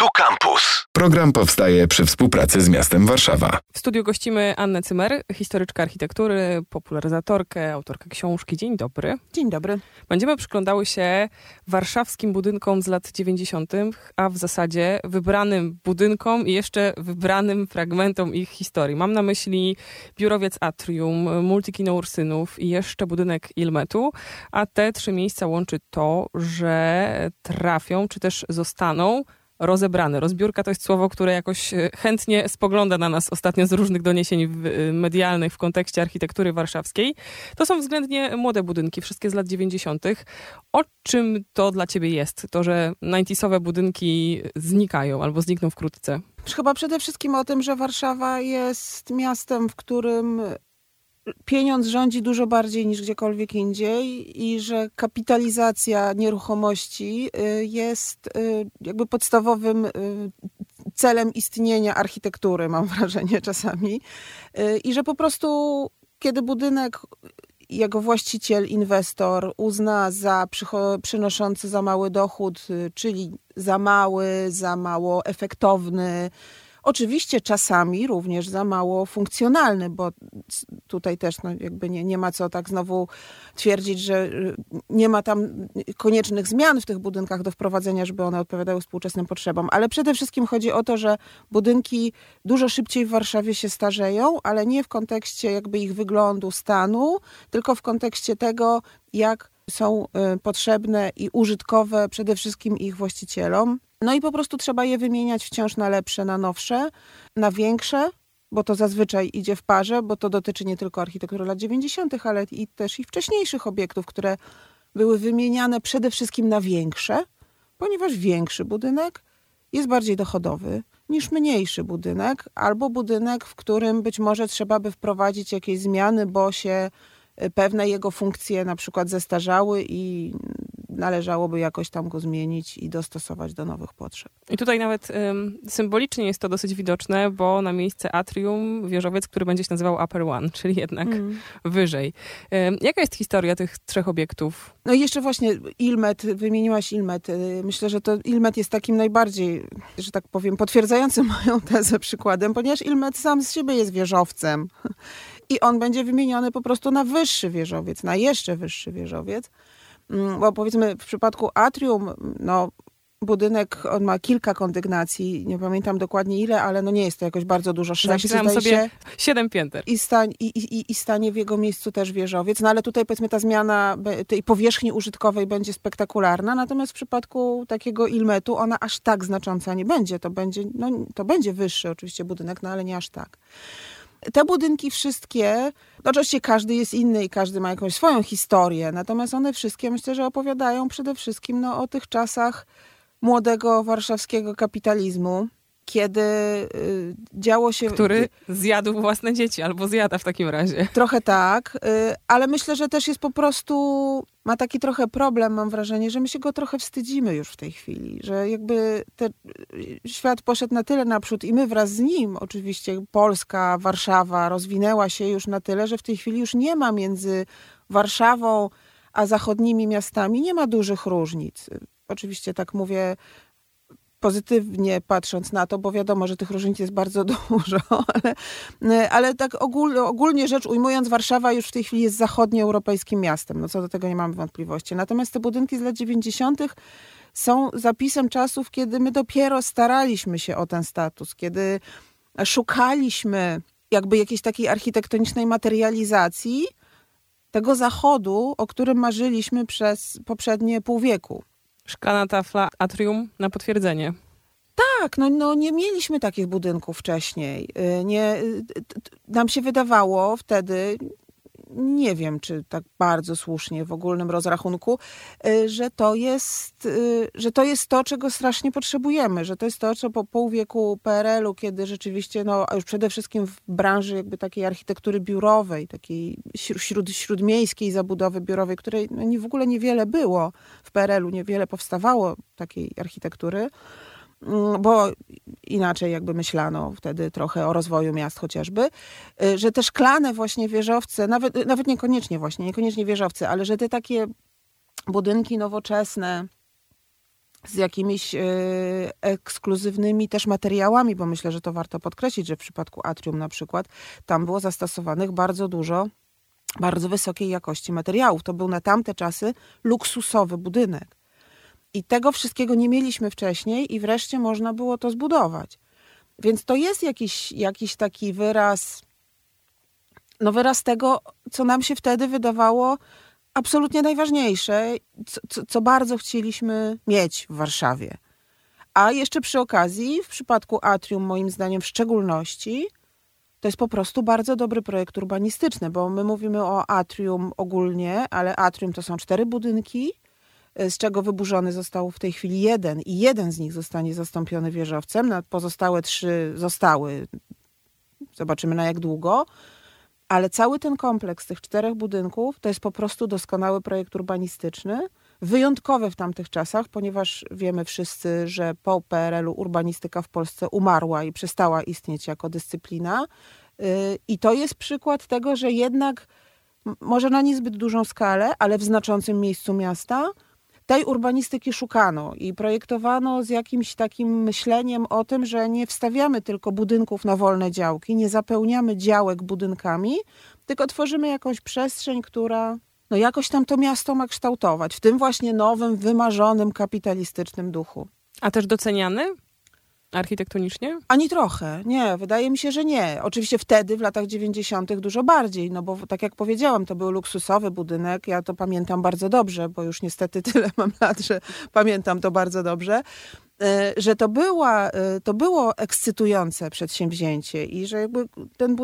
Tu Campus. Program powstaje przy współpracy z miastem Warszawa. W studiu gościmy Annę Cymer, historyczkę architektury, popularyzatorkę, autorkę książki. Dzień dobry. Dzień dobry. Będziemy przyglądały się warszawskim budynkom z lat 90., a w zasadzie wybranym budynkom i jeszcze wybranym fragmentom ich historii. Mam na myśli biurowiec Atrium, multikino Ursynów i jeszcze budynek Ilmetu, a te trzy miejsca łączy to, że trafią, czy też zostaną rozebrane. Rozbiórka to jest słowo, które jakoś e, chętnie spogląda na nas ostatnio z różnych doniesień e, medialnych w kontekście architektury warszawskiej. To są względnie młode budynki, wszystkie z lat 90. O czym to dla ciebie jest? To, że 90 budynki znikają albo znikną wkrótce? Chyba przede wszystkim o tym, że Warszawa jest miastem, w którym pieniądz rządzi dużo bardziej niż gdziekolwiek indziej i że kapitalizacja nieruchomości y, jest y, jakby podstawowym y, celem istnienia architektury, mam wrażenie czasami. I że po prostu, kiedy budynek jego właściciel, inwestor uzna za przynoszący za mały dochód, czyli za mały, za mało efektowny, Oczywiście czasami również za mało funkcjonalny, bo tutaj też no, jakby nie, nie ma co tak znowu twierdzić, że y, nie ma tam koniecznych zmian w tych budynkach do wprowadzenia, żeby one odpowiadały współczesnym potrzebom. Ale przede wszystkim chodzi o to, że budynki dużo szybciej w Warszawie się starzeją, ale nie w kontekście jakby ich wyglądu, stanu, tylko w kontekście tego, jak są y, potrzebne i użytkowe przede wszystkim ich właścicielom. No i po prostu trzeba je wymieniać wciąż na lepsze, na nowsze, na większe, bo to zazwyczaj idzie w parze, bo to dotyczy nie tylko architektury lat 90., ale i też i wcześniejszych obiektów, które były wymieniane przede wszystkim na większe, ponieważ większy budynek jest bardziej dochodowy niż mniejszy budynek, albo budynek, w którym być może trzeba by wprowadzić jakieś zmiany, bo się pewne jego funkcje na przykład zestarzały i należałoby jakoś tam go zmienić i dostosować do nowych potrzeb. I tutaj nawet um, symbolicznie jest to dosyć widoczne, bo na miejsce atrium wieżowiec, który będzie się nazywał Upper One, czyli jednak mm. wyżej. Um, jaka jest historia tych trzech obiektów? No i jeszcze właśnie Ilmet, wymieniłaś Ilmet. Y, myślę, że to Ilmet jest takim najbardziej, że tak powiem, potwierdzającym moją tezę przykładem, ponieważ Ilmet sam z siebie jest wieżowcem i on będzie wymieniony po prostu na wyższy wieżowiec, na jeszcze wyższy wieżowiec. Mm, bo powiedzmy w przypadku atrium, no budynek, on ma kilka kondygnacji, nie pamiętam dokładnie ile, ale no nie jest to jakoś bardzo dużo. Sześć, sobie się. siedem pięter. I, stań, i, i, I stanie w jego miejscu też wieżowiec. No ale tutaj powiedzmy ta zmiana tej powierzchni użytkowej będzie spektakularna, natomiast w przypadku takiego ilmetu ona aż tak znacząca nie będzie. To będzie, no, to będzie wyższy oczywiście budynek, no ale nie aż tak. Te budynki wszystkie, no oczywiście każdy jest inny i każdy ma jakąś swoją historię, natomiast one wszystkie myślę, że opowiadają przede wszystkim no, o tych czasach młodego warszawskiego kapitalizmu, kiedy y, działo się... Który zjadł własne dzieci, albo zjada w takim razie. Trochę tak, y, ale myślę, że też jest po prostu... Ma taki trochę problem, mam wrażenie, że my się go trochę wstydzimy już w tej chwili, że jakby ten y, świat poszedł na tyle naprzód i my wraz z nim, oczywiście Polska, Warszawa rozwinęła się już na tyle, że w tej chwili już nie ma między Warszawą a zachodnimi miastami, nie ma dużych różnic. Oczywiście tak mówię pozytywnie patrząc na to, bo wiadomo, że tych różnic jest bardzo dużo, ale, ale tak ogól, ogólnie rzecz ujmując, Warszawa już w tej chwili jest zachodnioeuropejskim miastem. No co do tego nie mamy wątpliwości. Natomiast te budynki z lat 90. są zapisem czasów, kiedy my dopiero staraliśmy się o ten status, kiedy szukaliśmy jakby jakiejś takiej architektonicznej materializacji tego zachodu, o którym marzyliśmy przez poprzednie pół wieku. Szklana tafla atrium na potwierdzenie. Tak, no, no nie mieliśmy takich budynków wcześniej. Y, nie, y, nam się wydawało wtedy, nie wiem, czy tak bardzo słusznie w ogólnym rozrachunku, y, że to jest, że to, jest to, czego strasznie potrzebujemy, że to jest to, co po pół wieku PRL-u, kiedy rzeczywiście, no już przede wszystkim w branży jakby takiej architektury biurowej, takiej śród, śródmiejskiej zabudowy biurowej, której no, nie, w ogóle niewiele było w PRL-u, niewiele powstawało takiej architektury, bo inaczej jakby myślano wtedy trochę o rozwoju miast chociażby, y, że te szklane właśnie wieżowce, nawet, nawet niekoniecznie właśnie, niekoniecznie wieżowce, ale że te takie budynki nowoczesne, z jakimiś e, ekskluzywnymi też materiałami, bo myślę, że to warto podkreślić, że w przypadku Atrium na przykład tam było zastosowanych bardzo dużo bardzo wysokiej jakości materiałów. To był na tamte czasy luksusowy budynek. I tego wszystkiego nie mieliśmy wcześniej i wreszcie można było to zbudować. Więc to jest jakiś, jakiś taki wyraz, no wyraz tego, co nam się wtedy wydawało absolutnie najważniejsze, co, co, co bardzo chcieliśmy mieć w Warszawie. A jeszcze przy okazji, w przypadku Atrium, moim zdaniem w szczególności, to jest po prostu bardzo dobry projekt urbanistyczny, bo my mówimy o atrium ogólnie, ale atrium to są cztery budynki, z czego wyburzony został w tej chwili jeden i jeden z nich zostanie zastąpiony wieżowcem. Pozostałe trzy zostały. Zobaczymy na jak długo. Ale cały ten kompleks tych czterech budynków to jest po prostu doskonały projekt urbanistyczny, wyjątkowy w tamtych czasach, ponieważ wiemy wszyscy, że po PRL-u urbanistyka w Polsce umarła i przestała istnieć jako dyscyplina. Y, I to jest przykład tego, że jednak może na niezbyt dużą skalę, ale w znaczącym miejscu miasta tej urbanistyki szukano i projektowano z jakimś takim myśleniem o tym, że nie wstawiamy tylko budynków na wolne działki, nie zapełniamy działek budynkami, tylko tworzymy jakąś przestrzeń, która no jakoś tam to miasto ma kształtować w tym właśnie nowym, wymarzonym, kapitalistycznym duchu. A też doceniany? Architektonicznie? Ani trochę, nie, wydaje mi się, że nie. Oczywiście wtedy, w latach 90., dużo bardziej, no bo tak jak powiedziałam, to był luksusowy budynek. Ja to pamiętam bardzo dobrze, bo już niestety tyle mam lat, że pamiętam to bardzo dobrze. E, że to, była, e, to było ekscytujące przedsięwzięcie i że jakby ten,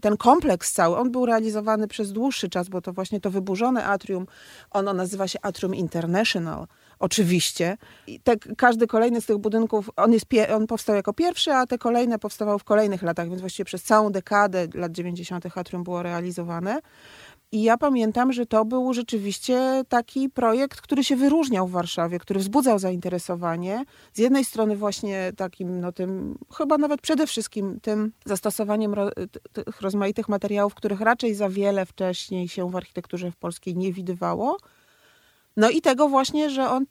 ten kompleks cały, on był realizowany przez dłuższy czas, bo to właśnie to wyburzone atrium, ono nazywa się Atrium International, oczywiście. I te, każdy kolejny z tych budynków, on, jest, on powstał jako pierwszy, a te kolejne powstawały w kolejnych latach, więc właściwie przez całą dekadę lat 90. atrium było realizowane. I ja pamiętam, że to był rzeczywiście taki projekt, który się wyróżniał w Warszawie, który wzbudzał zainteresowanie. Z jednej strony właśnie takim, no tym, chyba nawet przede wszystkim tym zastosowaniem ro, tych rozmaitych materiałów, których raczej za wiele wcześniej się w architekturze w polskiej nie widywało. No i tego właśnie, że on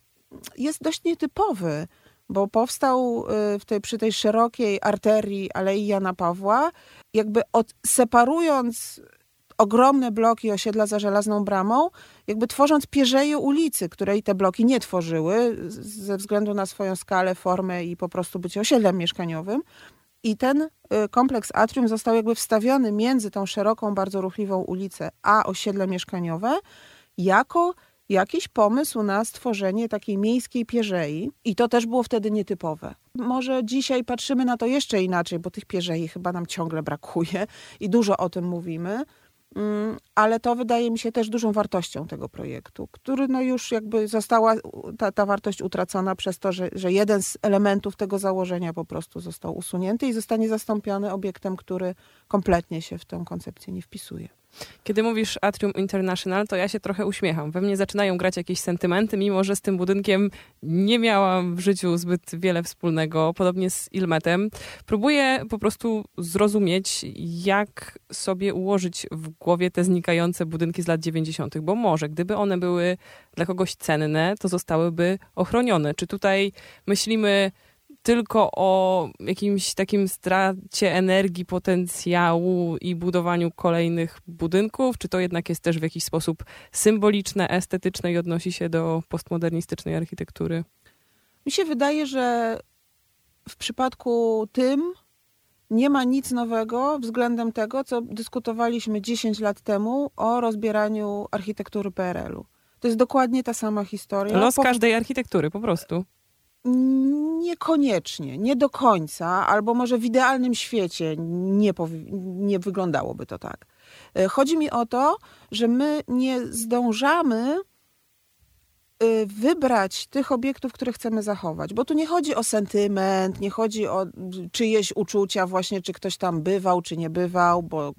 jest dość nietypowy, bo powstał y, w tej, przy tej szerokiej arterii Alei Jana Pawła, jakby od, separując ogromne bloki osiedla za żelazną bramą, jakby tworząc pierzeje ulicy, której te bloki nie tworzyły ze względu na swoją skalę, formę i po prostu bycie osiedlem mieszkaniowym. I ten y, kompleks atrium został jakby wstawiony między tą szeroką, bardzo ruchliwą ulicę, a osiedle mieszkaniowe, jako jakiś pomysł na stworzenie takiej miejskiej pierzei i to też było wtedy nietypowe. Może dzisiaj patrzymy na to jeszcze inaczej, bo tych pierzei chyba nam ciągle brakuje i dużo o tym mówimy. Mm, ale to wydaje mi się też dużą wartością tego projektu, który no już jakby została ta, ta wartość utracona przez to, że, że jeden z elementów tego założenia po prostu został usunięty i zostanie zastąpiony obiektem, który kompletnie się w tę koncepcję nie wpisuje. Kiedy mówisz Atrium International, to ja się trochę uśmiecham. We mnie zaczynają grać jakieś sentymenty, mimo że z tym budynkiem nie miałam w życiu zbyt wiele wspólnego, podobnie z Ilmetem. Próbuję po prostu zrozumieć, jak sobie ułożyć w głowie te znikające budynki z lat 90., bo może gdyby one były dla kogoś cenne, to zostałyby ochronione. Czy tutaj myślimy tylko o jakimś takim stracie energii, potencjału i budowaniu kolejnych budynków, czy to jednak jest też w jakiś sposób symboliczne, estetyczne i odnosi się do postmodernistycznej architektury? Mi się wydaje, że w przypadku tym nie ma nic nowego względem tego, co dyskutowaliśmy 10 lat temu o rozbieraniu architektury PRL-u. To jest dokładnie ta sama historia. Los każdej architektury po prostu. Niekoniecznie, nie do końca, albo może w idealnym świecie nie, nie wyglądałoby to tak. E, chodzi mi o to, że my nie zdążamy e, wybrać tych obiektów, które chcemy zachować. Bo tu nie chodzi o sentyment, nie chodzi o czyjeś uczucia, właśnie czy ktoś tam bywał, czy nie bywał, bo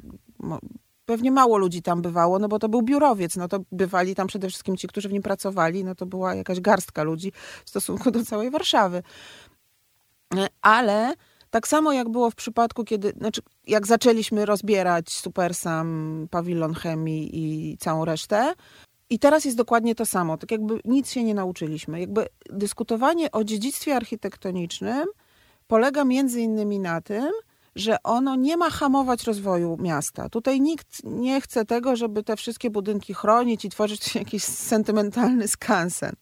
pewnie mało ludzi tam bywało, no bo to był biurowiec, no to bywali tam przede wszystkim ci, którzy w nim pracowali, no to była jakaś garstka ludzi w stosunku do całej Warszawy. Ale tak samo jak było w przypadku, kiedy, znaczy jak zaczęliśmy rozbierać Supersam, Pawilon Chemii i całą resztę, I teraz jest dokładnie to samo, tak jakby nic się nie nauczyliśmy. Jakby dyskutowanie o dziedzictwie architektonicznym polega między innymi na tym, że ono nie ma hamować rozwoju miasta. Tutaj nikt nie chce tego, żeby te wszystkie budynki chronić i tworzyć jakiś sentymentalny skansen.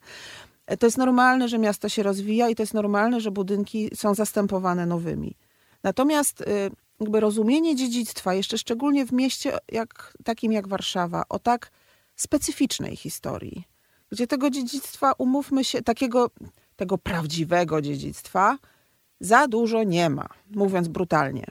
To jest normalne, że miasto się rozwija i to jest normalne, że budynki są zastępowane nowymi. Natomiast y, jakby rozumienie dziedzictwa, jeszcze szczególnie w mieście jak, takim jak Warszawa, o tak specyficznej historii, gdzie tego dziedzictwa, umówmy się, takiego tego prawdziwego dziedzictwa, za dużo nie ma, mówiąc brutalnie.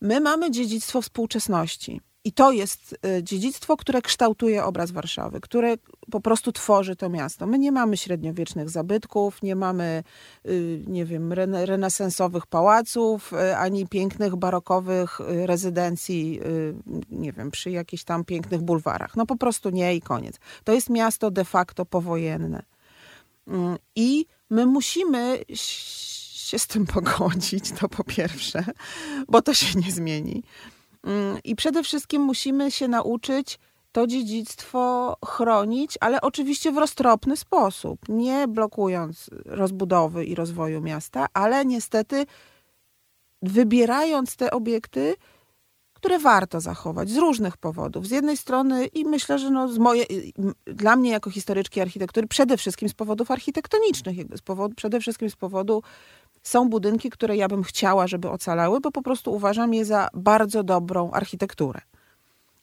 My mamy dziedzictwo współczesności. I to jest y, dziedzictwo, które kształtuje obraz Warszawy, które po prostu tworzy to miasto. My nie mamy średniowiecznych zabytków, nie mamy, y, nie wiem, renesansowych pałaców, y, ani pięknych barokowych rezydencji, nie wiem, przy jakichś tam pięknych bulwarach. No po prostu nie i koniec. To jest miasto de facto powojenne. Mm, I my musimy się z tym pogodzić, to po pierwsze, bo to się nie zmieni. Mm, I przede wszystkim musimy się nauczyć to dziedzictwo chronić, ale oczywiście w roztropny sposób, nie blokując rozbudowy i rozwoju miasta, ale niestety wybierając te obiekty, które warto zachować z różnych powodów. Z jednej strony i myślę, że no z moje, dla mnie jako historyczki architektury przede wszystkim z powodów architektonicznych, z powodu, przede wszystkim z powodu są budynki, które ja bym chciała, żeby ocalały, bo po prostu uważam je za bardzo dobrą architekturę.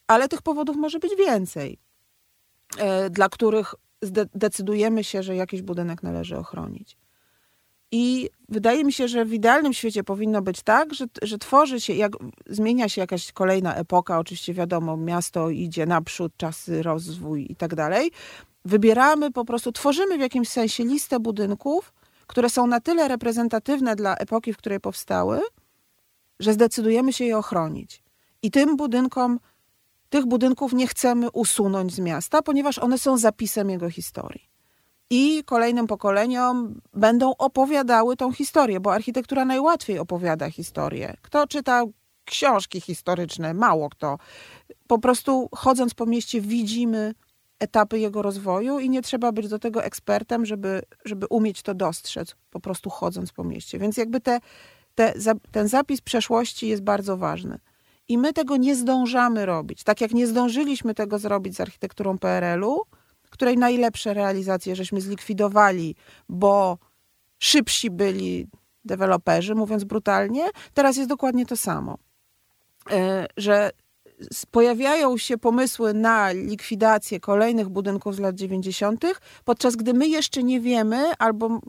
Ale tych powodów może być więcej, e, dla których decydujemy się, że jakiś budynek należy ochronić. I wydaje mi się, że w idealnym świecie powinno być tak, że, że tworzy się, jak zmienia się jakaś kolejna epoka, oczywiście wiadomo, miasto idzie naprzód, czasy, rozwój i tak dalej. Wybieramy po prostu, tworzymy w jakimś sensie listę budynków, które są na tyle reprezentatywne dla epoki, w której powstały, że zdecydujemy się je ochronić. I tym budynkom, tych budynków nie chcemy usunąć z miasta, ponieważ one są zapisem jego historii. I kolejnym pokoleniom będą opowiadały tą historię, bo architektura najłatwiej opowiada historię. Kto czyta książki historyczne? Mało kto. Po prostu chodząc po mieście widzimy etapy jego rozwoju i nie trzeba być do tego ekspertem, żeby, żeby umieć to dostrzec, po prostu chodząc po mieście. Więc jakby te, te, ten zapis przeszłości jest bardzo ważny. I my tego nie zdążamy robić. Tak jak nie zdążyliśmy tego zrobić z architekturą PRL-u, której najlepsze realizacje żeśmy zlikwidowali, bo szybsi byli deweloperzy, mówiąc brutalnie, teraz jest dokładnie to samo. E, że pojawiają się pomysły na likwidację kolejnych budynków z lat 90., podczas gdy my jeszcze nie wiemy albo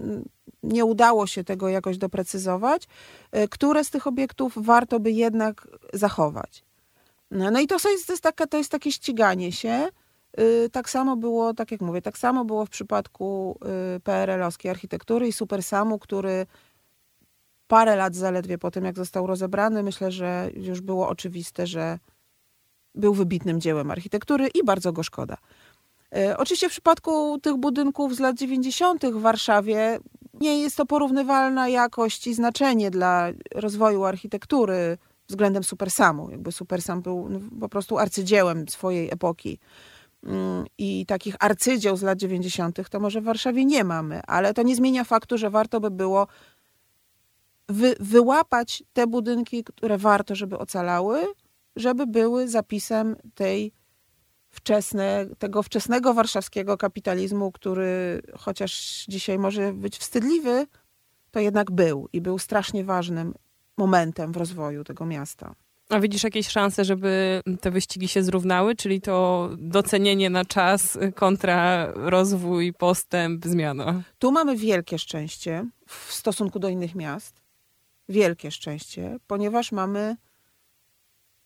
nie udało się tego jakoś doprecyzować, e, które z tych obiektów warto by jednak zachować. No, no i to jest, to, jest taka, to jest takie ściganie się. E, tak samo było, tak jak mówię, tak samo było w przypadku e, PRL-owskiej architektury i Supersamu, który parę lat zaledwie po tym, jak został rozebrany, myślę, że już było oczywiste, że był wybitnym dziełem architektury i bardzo go szkoda. E, oczywiście w przypadku tych budynków z lat 90. w Warszawie nie jest to porównywalna jakość i znaczenie dla rozwoju architektury względem Supersamu. Jakby Supersam był no, po prostu arcydziełem swojej epoki. Mm, I takich arcydzieł z lat 90. to może w Warszawie nie mamy, ale to nie zmienia faktu, że warto by było wy, wyłapać te budynki, które warto, żeby ocalały, żeby były zapisem tej wczesne, tego wczesnego warszawskiego kapitalizmu, który chociaż dzisiaj może być wstydliwy, to jednak był i był strasznie ważnym momentem w rozwoju tego miasta. A widzisz jakieś szanse, żeby te wyścigi się zrównały, czyli to docenienie na czas kontra rozwój, postęp, zmiana? Tu mamy wielkie szczęście w stosunku do innych miast. Wielkie szczęście, ponieważ mamy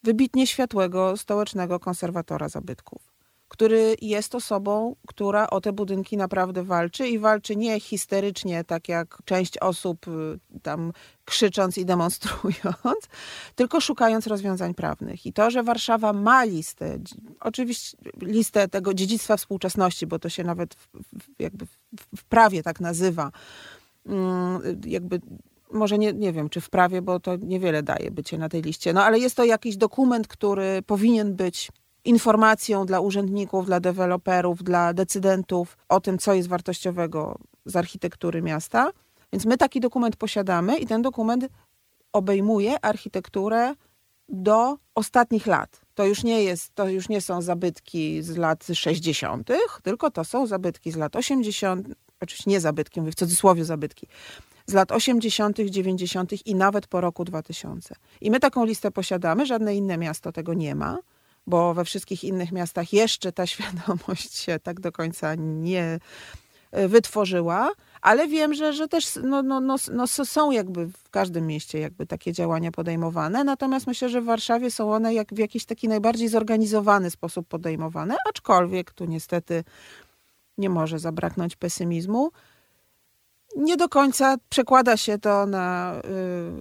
wybitnie światłego stołecznego konserwatora zabytków, który jest osobą, która o te budynki naprawdę walczy i walczy nie histerycznie, tak jak część osób y, tam krzycząc i demonstrując, tylko szukając rozwiązań prawnych. I to, że Warszawa ma listę, oczywiście listę tego dziedzictwa współczesności, bo to się nawet w, jakby w prawie tak nazywa, mm, jakby może nie, nie wiem, czy w prawie, bo to niewiele daje bycie na tej liście, no ale jest to jakiś dokument, który powinien być informacją dla urzędników, dla deweloperów, dla decydentów o tym, co jest wartościowego z architektury miasta. Więc my taki dokument posiadamy i ten dokument obejmuje architekturę do ostatnich lat. To już nie jest, to już nie są zabytki z lat 60., tylko to są zabytki z lat 80., oczywiście nie zabytki, mówię w cudzysłowie zabytki, z lat 80., 90. i nawet po roku 2000. I my taką listę posiadamy, żadne inne miasto tego nie ma, bo we wszystkich innych miastach jeszcze ta świadomość się tak do końca nie e, wytworzyła, ale wiem, że, że też no, no, no, no, są jakby w każdym mieście jakby takie działania podejmowane, natomiast myślę, że w Warszawie są one jak w jakiś taki najbardziej zorganizowany sposób podejmowane, aczkolwiek tu niestety nie może zabraknąć pesymizmu nie do końca przekłada się to na,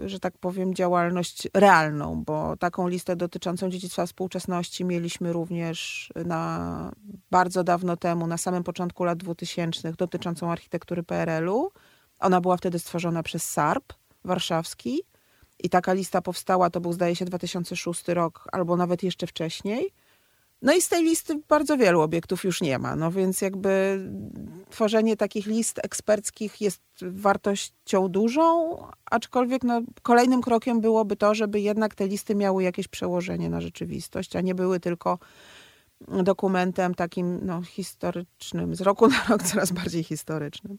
y, że tak powiem, działalność realną, bo taką listę dotyczącą dziedzictwa współczesności mieliśmy również na bardzo dawno temu, na samym początku lat 2000, dotyczącą architektury PRL-u. Ona była wtedy stworzona przez SARP warszawski i taka lista powstała, to był zdaje się 2006 rok, albo nawet jeszcze wcześniej. No i z tej listy bardzo wielu obiektów już nie ma, no więc jakby tworzenie takich list eksperckich jest wartością dużą, aczkolwiek no, kolejnym krokiem byłoby to, żeby jednak te listy miały jakieś przełożenie na rzeczywistość, a nie były tylko dokumentem takim no, historycznym, z roku na rok coraz bardziej historycznym.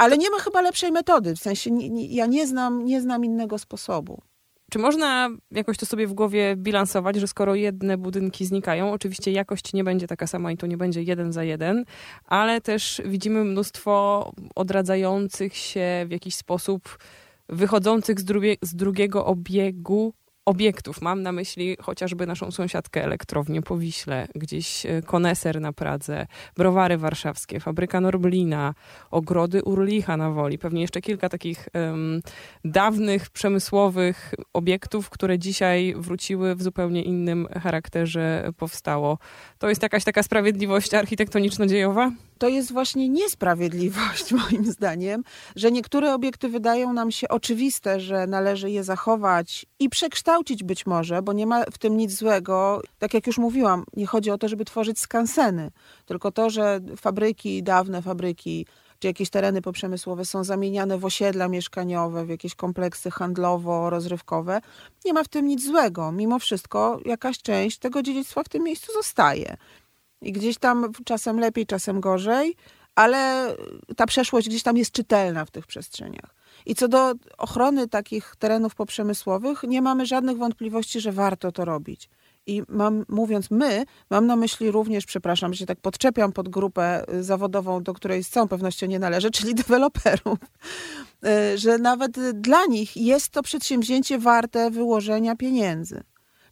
Ale to... nie ma chyba lepszej metody, w sensie nie, nie, ja nie znam, nie znam innego sposobu. Czy można jakoś to sobie w głowie bilansować, że skoro jedne budynki znikają, oczywiście jakość nie będzie taka sama i to nie będzie jeden za jeden, ale też widzimy mnóstwo odradzających się w jakiś sposób, wychodzących z, drugie, z drugiego obiegu obiektów. Mam na myśli chociażby naszą sąsiadkę elektrownię po Wiśle, gdzieś e, Koneser na Pradze, browary warszawskie, fabryka Norblina, ogrody Urlicha na Woli. Pewnie jeszcze kilka takich um, dawnych, przemysłowych obiektów, które dzisiaj wróciły w zupełnie innym charakterze powstało. To jest jakaś taka sprawiedliwość architektoniczno-dziejowa? To jest właśnie niesprawiedliwość, moim zdaniem, że niektóre obiekty wydają nam się oczywiste, że należy je zachować i przekształcić być może, bo nie ma w tym nic złego. Tak jak już mówiłam, nie chodzi o to, żeby tworzyć skanseny, tylko to, że fabryki, dawne fabryki, czy jakieś tereny poprzemysłowe są zamieniane w osiedla mieszkaniowe, w jakieś kompleksy handlowo-rozrywkowe. Nie ma w tym nic złego. Mimo wszystko jakaś część tego dziedzictwa w tym miejscu zostaje. I gdzieś tam czasem lepiej, czasem gorzej, ale ta przeszłość gdzieś tam jest czytelna w tych przestrzeniach. I co do ochrony takich terenów poprzemysłowych, nie mamy żadnych wątpliwości, że warto to robić. I mam, mówiąc my, mam na myśli również, przepraszam, że się tak podczepiam pod grupę zawodową, do której z całą pewnością nie należę, czyli deweloperów, y, że nawet dla nich jest to przedsięwzięcie warte wyłożenia pieniędzy.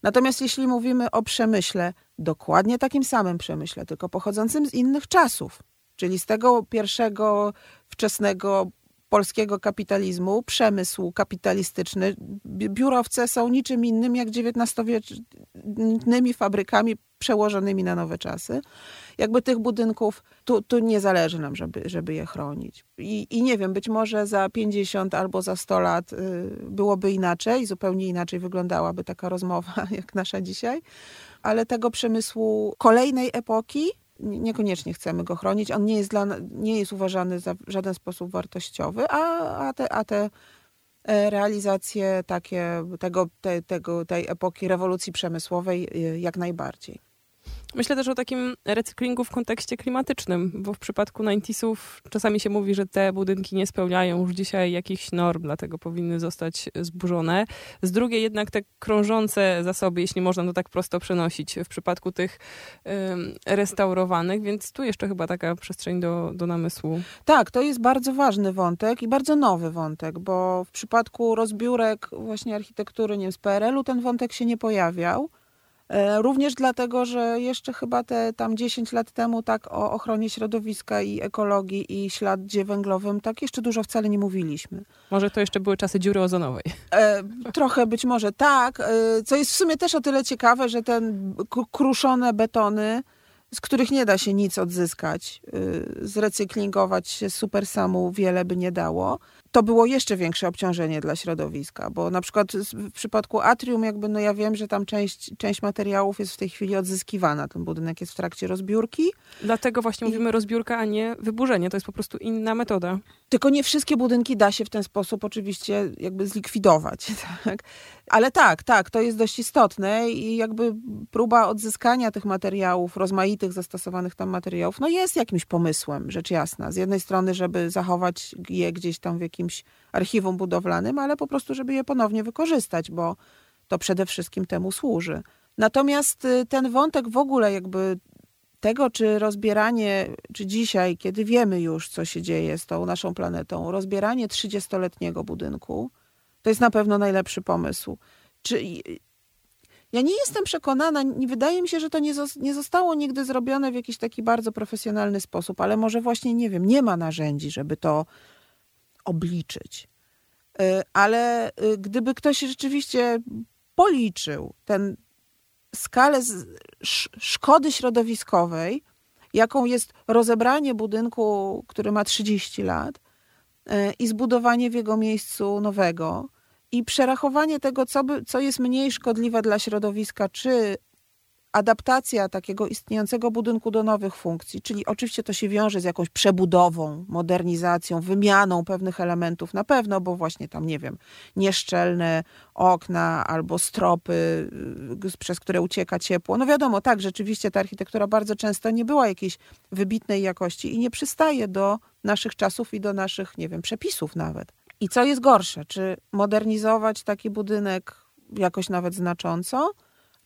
Natomiast jeśli mówimy o przemyśle, dokładnie takim samym przemyśle, tylko pochodzącym z innych czasów, czyli z tego pierwszego wczesnego polskiego kapitalizmu, przemysł kapitalistyczny. Biurowce są niczym innym jak XIX-wiecznymi fabrykami przełożonymi na nowe czasy. Jakby tych budynków, tu, tu nie zależy nam, żeby, żeby je chronić. I, I nie wiem, być może za 50 albo za 100 lat y, byłoby inaczej, zupełnie inaczej wyglądałaby taka rozmowa jak nasza dzisiaj, ale tego przemysłu kolejnej epoki niekoniecznie chcemy go chronić. On nie jest, dla, nie jest uważany za żaden sposób wartościowy, a, a, te, a te e, realizacje takie tego, te, tego, tej epoki rewolucji przemysłowej y, jak najbardziej. Myślę też o takim recyklingu w kontekście klimatycznym, bo w przypadku 90 czasami się mówi, że te budynki nie spełniają już dzisiaj jakichś norm, dlatego powinny zostać zburzone. Z drugiej jednak te krążące zasoby, jeśli można to tak prosto przenosić w przypadku tych restaurowanych, więc tu jeszcze chyba taka przestrzeń do, do namysłu. Tak, to jest bardzo ważny wątek i bardzo nowy wątek, bo w przypadku rozbiórek właśnie architektury nie wiem, z PRL-u ten wątek się nie pojawiał. E, również dlatego, że jeszcze chyba te tam 10 lat temu tak o ochronie środowiska i ekologii i śladzie węglowym tak jeszcze dużo wcale nie mówiliśmy. Może to jeszcze były czasy dziury ozonowej. E, trochę być może tak, e, co jest w sumie też o tyle ciekawe, że te kruszone betony z których nie da się nic odzyskać, y, zrecyklingować się super samu wiele by nie dało, to było jeszcze większe obciążenie dla środowiska, bo na przykład w przypadku atrium, jakby no ja wiem, że tam część, część materiałów jest w tej chwili odzyskiwana. Ten budynek jest w trakcie rozbiórki. Dlatego właśnie I... mówimy rozbiórka, a nie wyburzenie. To jest po prostu inna metoda. Tylko nie wszystkie budynki da się w ten sposób oczywiście jakby zlikwidować. Tak? Ale tak, tak, to jest dość istotne i jakby próba odzyskania tych materiałów, rozmaitych zastosowanych tam materiałów, no jest jakimś pomysłem, rzecz jasna. Z jednej strony, żeby zachować je gdzieś tam w jakimś archiwum budowlanym, ale po prostu, żeby je ponownie wykorzystać, bo to przede wszystkim temu służy. Natomiast y, ten wątek w ogóle jakby tego, czy rozbieranie, czy dzisiaj, kiedy wiemy już, co się dzieje z tą naszą planetą, rozbieranie 30-letniego budynku, to jest na pewno najlepszy pomysł. Czy, ja nie jestem przekonana, wydaje mi się, że to nie, nie zostało nigdy zrobione w jakiś taki bardzo profesjonalny sposób, ale może właśnie, nie wiem, nie ma narzędzi, żeby to obliczyć. Y, ale y, gdyby ktoś rzeczywiście policzył ten skalę szkody środowiskowej, jaką jest rozebranie budynku, który ma 30 lat y, i zbudowanie w jego miejscu nowego i przerachowanie tego, co, by, co jest mniej szkodliwe dla środowiska, czy adaptacja takiego istniejącego budynku do nowych funkcji, czyli oczywiście to się wiąże z jakąś przebudową, modernizacją, wymianą pewnych elementów na pewno, bo właśnie tam, nie wiem, nieszczelne okna albo stropy, y, przez które ucieka ciepło. No wiadomo, tak, rzeczywiście ta architektura bardzo często nie była jakiejś wybitnej jakości i nie przystaje do naszych czasów i do naszych, nie wiem, przepisów nawet. I co jest gorsze, czy modernizować taki budynek jakoś nawet znacząco,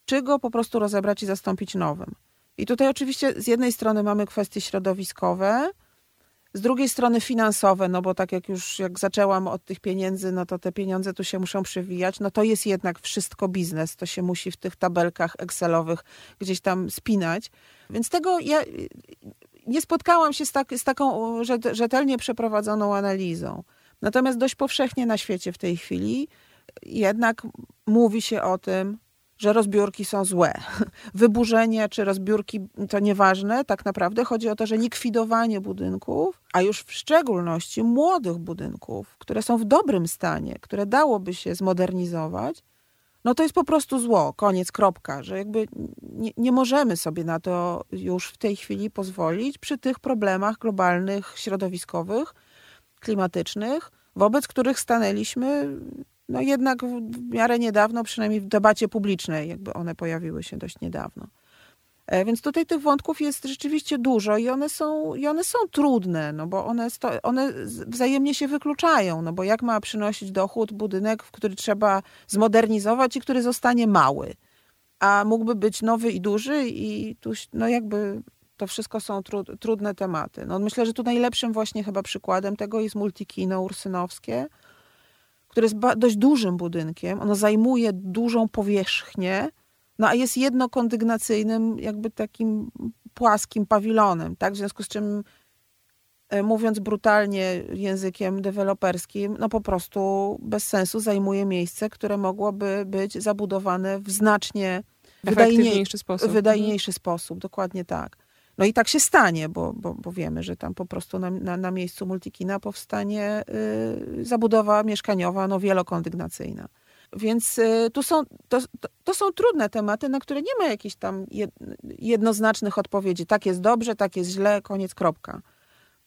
czy go po prostu rozebrać i zastąpić nowym. I tutaj oczywiście z jednej strony mamy kwestie środowiskowe, z drugiej strony finansowe, no bo tak jak już jak zaczęłam od tych pieniędzy, no to te pieniądze tu się muszą przewijać, no to jest jednak wszystko biznes, to się musi w tych tabelkach Excelowych gdzieś tam spinać. Więc tego ja nie spotkałam się z, tak, z taką rzetelnie przeprowadzoną analizą. Natomiast dość powszechnie na świecie w tej chwili jednak mówi się o tym, że rozbiórki są złe. Wyburzenie czy rozbiórki to nieważne, tak naprawdę chodzi o to, że likwidowanie budynków, a już w szczególności młodych budynków, które są w dobrym stanie, które dałoby się zmodernizować, no to jest po prostu zło, koniec, kropka, że jakby nie, nie możemy sobie na to już w tej chwili pozwolić przy tych problemach globalnych, środowiskowych, klimatycznych, wobec których stanęliśmy no jednak w miarę niedawno, przynajmniej w debacie publicznej, jakby one pojawiły się dość niedawno. E, więc tutaj tych wątków jest rzeczywiście dużo i one są, i one są trudne, no bo one, sto, one wzajemnie się wykluczają, no bo jak ma przynosić dochód budynek, który trzeba zmodernizować i który zostanie mały, a mógłby być nowy i duży i tu no jakby to wszystko są tru, trudne tematy. No myślę, że tu najlepszym właśnie chyba przykładem tego jest multikino ursynowskie, które jest dość dużym budynkiem. Ono zajmuje dużą powierzchnię, no a jest jednokondygnacyjnym, jakby takim płaskim pawilonem, tak? W związku z czym, e, mówiąc brutalnie językiem deweloperskim, no po prostu bez sensu zajmuje miejsce, które mogłoby być zabudowane w znacznie wydajniejszy sposób. Wydajniejszy mhm. sposób, dokładnie tak. No i tak się stanie, bo, bo, bo wiemy, że tam po prostu na, na, na miejscu multikina powstanie y, zabudowa mieszkaniowa no, wielokondygnacyjna. Więc y, tu są, to, to, to, są trudne tematy, na które nie ma jakichś tam jednoznacznych odpowiedzi. Tak jest dobrze, tak jest źle, koniec, kropka.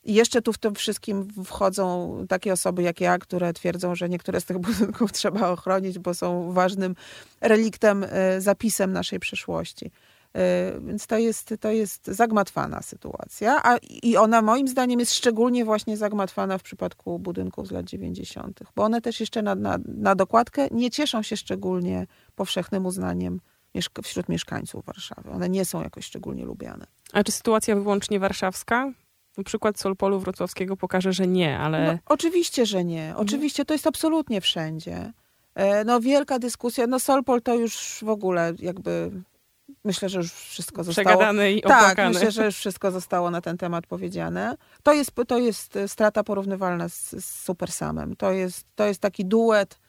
I jeszcze tu w tym wszystkim wchodzą takie osoby jak ja, które twierdzą, że niektóre z tych budynków trzeba ochronić, bo są ważnym reliktem, y, zapisem naszej przeszłości. E, więc to jest, to jest zagmatwana sytuacja, a, i ona moim zdaniem jest szczególnie właśnie zagmatwana w przypadku budynków z lat 90., bo one też jeszcze na, na, na dokładkę nie cieszą się szczególnie powszechnym uznaniem wśród mieszkańców Warszawy. One nie są jakoś szczególnie lubiane. A czy sytuacja wyłącznie warszawska? Na przykład Solpolu Wrocławskiego pokaże, że nie, ale... No, oczywiście, że nie. Oczywiście to jest absolutnie wszędzie. E, no wielka dyskusja. No Solpol to już w ogóle jakby Myślę, że już wszystko zostało. Przegadane i opłakane. Tak, myślę, że już wszystko zostało na ten temat powiedziane. To jest, to jest strata porównywalna z, z Super Samem. To jest, to jest taki duet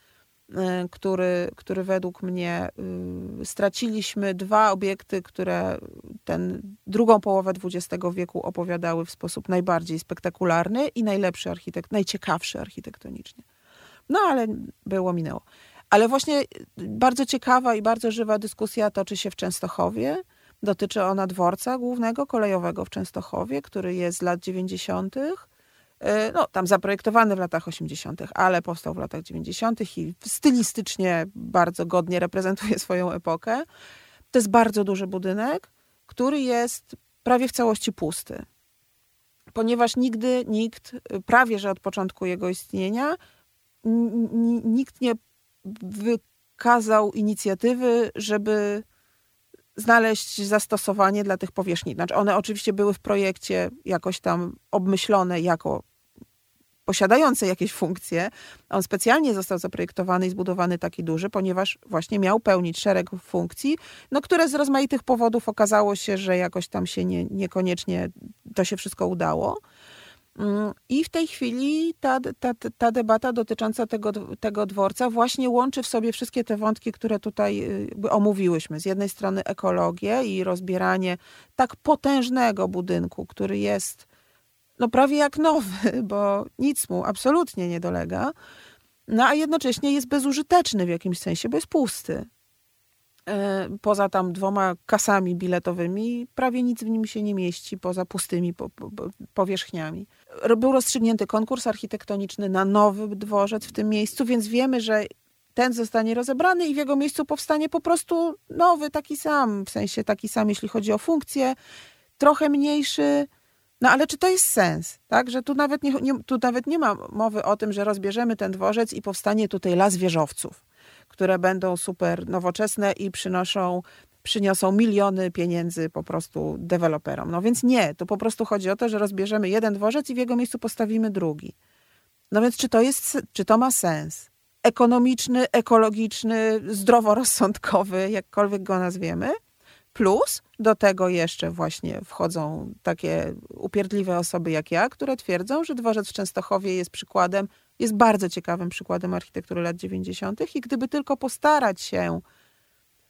który, który według mnie straciliśmy dwa obiekty, które ten drugą połowę XX wieku opowiadały w sposób najbardziej spektakularny i najlepszy architekt, najciekawszy architektonicznie. No ale było, minęło. Ale właśnie bardzo ciekawa i bardzo żywa dyskusja toczy się w Częstochowie. Dotyczy ona dworca głównego kolejowego w Częstochowie, który jest z lat 90. E, no, tam zaprojektowany w latach 80., ale powstał w latach 90. i stylistycznie bardzo godnie reprezentuje swoją epokę. To jest bardzo duży budynek, który jest prawie w całości pusty. Ponieważ nigdy nikt, prawie że od początku jego istnienia, nikt nie wykazał inicjatywy, żeby znaleźć zastosowanie dla tych powierzchni. Znaczy one oczywiście były w projekcie jakoś tam obmyślone jako posiadające jakieś funkcje. On specjalnie został zaprojektowany i zbudowany taki duży, ponieważ właśnie miał pełnić szereg funkcji, no, które z rozmaitych powodów okazało się, że jakoś tam się nie, niekoniecznie to się wszystko udało. Mm, I w tej chwili ta, ta, ta debata dotycząca tego, tego dworca właśnie łączy w sobie wszystkie te wątki, które tutaj y, omówiłyśmy. Z jednej strony ekologię i rozbieranie tak potężnego budynku, który jest no prawie jak nowy, bo nic mu absolutnie nie dolega, no a jednocześnie jest bezużyteczny w jakimś sensie, bo jest pusty. E, poza tam dwoma kasami biletowymi, prawie nic w nim się nie mieści poza pustymi po, po, powierzchniami. Był rozstrzygnięty konkurs architektoniczny na nowy dworzec w tym miejscu, więc wiemy, że ten zostanie rozebrany i w jego miejscu powstanie po prostu nowy, taki sam, w sensie taki sam, jeśli chodzi o funkcję, trochę mniejszy. No ale czy to jest sens? Tak? Że tu nawet nie, nie, tu nawet nie ma mowy o tym, że rozbierzemy ten dworzec i powstanie tutaj las wieżowców które będą super nowoczesne i przynoszą przyniosą miliony pieniędzy po prostu deweloperom. No więc nie, to po prostu chodzi o to, że rozbierzemy jeden dworzec i w jego miejscu postawimy drugi. No więc czy to, jest, czy to ma sens? Ekonomiczny, ekologiczny, zdroworozsądkowy, jakkolwiek go nazwiemy. Plus do tego jeszcze właśnie wchodzą takie upierdliwe osoby jak ja, które twierdzą, że dworzec w Częstochowie jest przykładem jest bardzo ciekawym przykładem architektury lat 90. i gdyby tylko postarać się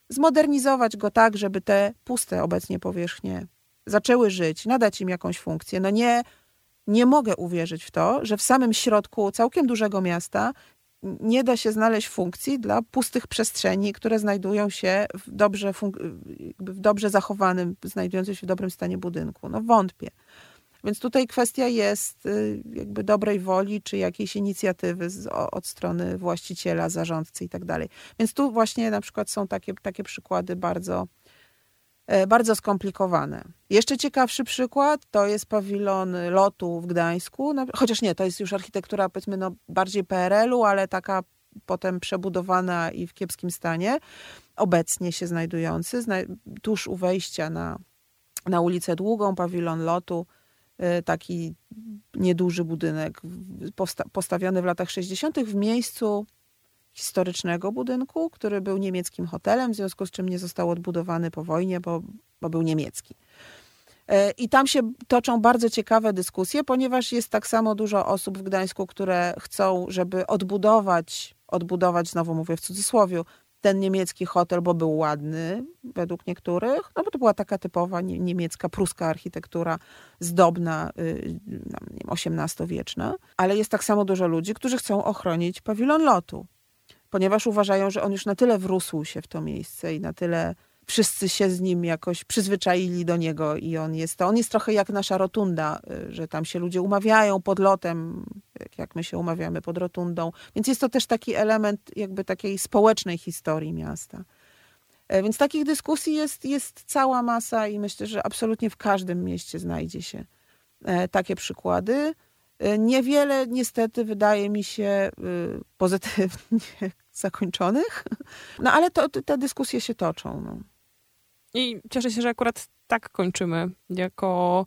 zmodernizować go tak, żeby te puste obecnie powierzchnie zaczęły żyć, nadać im jakąś funkcję. No nie, nie mogę uwierzyć w to, że w samym środku całkiem dużego miasta nie da się znaleźć funkcji dla pustych przestrzeni, które znajdują się w dobrze, w dobrze zachowanym, znajdującym się w dobrym stanie budynku. No wątpię. Więc tutaj kwestia jest y, jakby dobrej woli, czy jakiejś inicjatywy z, od strony właściciela, zarządcy i tak dalej. Więc tu właśnie na przykład są takie, takie przykłady bardzo, e, bardzo skomplikowane. Jeszcze ciekawszy przykład to jest pawilon lotu w Gdańsku, chociaż nie, to jest już architektura powiedzmy no, bardziej PRL-u, ale taka potem przebudowana i w kiepskim stanie, obecnie się znajdujący, tuż u wejścia na, na ulicę Długą, pawilon lotu taki nieduży budynek posta postawiony w latach 60. w miejscu historycznego budynku, który był niemieckim hotelem, w związku z czym nie został odbudowany po wojnie, bo, bo był niemiecki. E, I tam się toczą bardzo ciekawe dyskusje, ponieważ jest tak samo dużo osób w Gdańsku, które chcą, żeby odbudować, odbudować, znowu mówię w cudzysłowie, ten niemiecki hotel, bo był ładny według niektórych, no bo to była taka typowa niemiecka, pruska architektura, zdobna, XVIII-wieczna, y, ale jest tak samo dużo ludzi, którzy chcą ochronić pawilon lotu, ponieważ uważają, że on już na tyle wrósł się w to miejsce i na tyle wszyscy się z nim jakoś przyzwyczaili do niego i on jest, to on jest trochę jak nasza rotunda, y, że tam się ludzie umawiają pod lotem, jak my się umawiamy pod rotundą. Więc jest to też taki element jakby takiej społecznej historii miasta. E, więc takich dyskusji jest, jest cała masa i myślę, że absolutnie w każdym mieście znajdzie się e, takie przykłady. E, niewiele niestety wydaje mi się pozytywnie zakończonych, no ale to, te dyskusje się toczą. No. I cieszę się, że akurat tak kończymy. Jako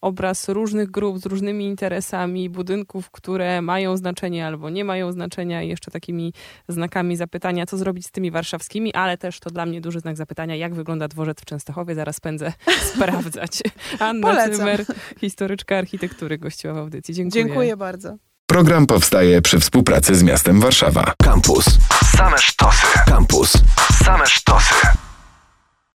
obraz różnych grup z różnymi interesami, budynków, które mają znaczenie albo nie mają znaczenia i jeszcze takimi znakami zapytania, co zrobić z tymi warszawskimi, ale też to dla mnie duży znak zapytania, jak wygląda dworzec w Częstochowie. Zaraz pędzę sprawdzać. Anna Polecam. Cymer, historyczka architektury gościła w audycji. Dziękuję. Dziękuję bardzo. Program powstaje przy współpracy z miastem Warszawa. Campus. Same sztosy. Campus. Same sztosy.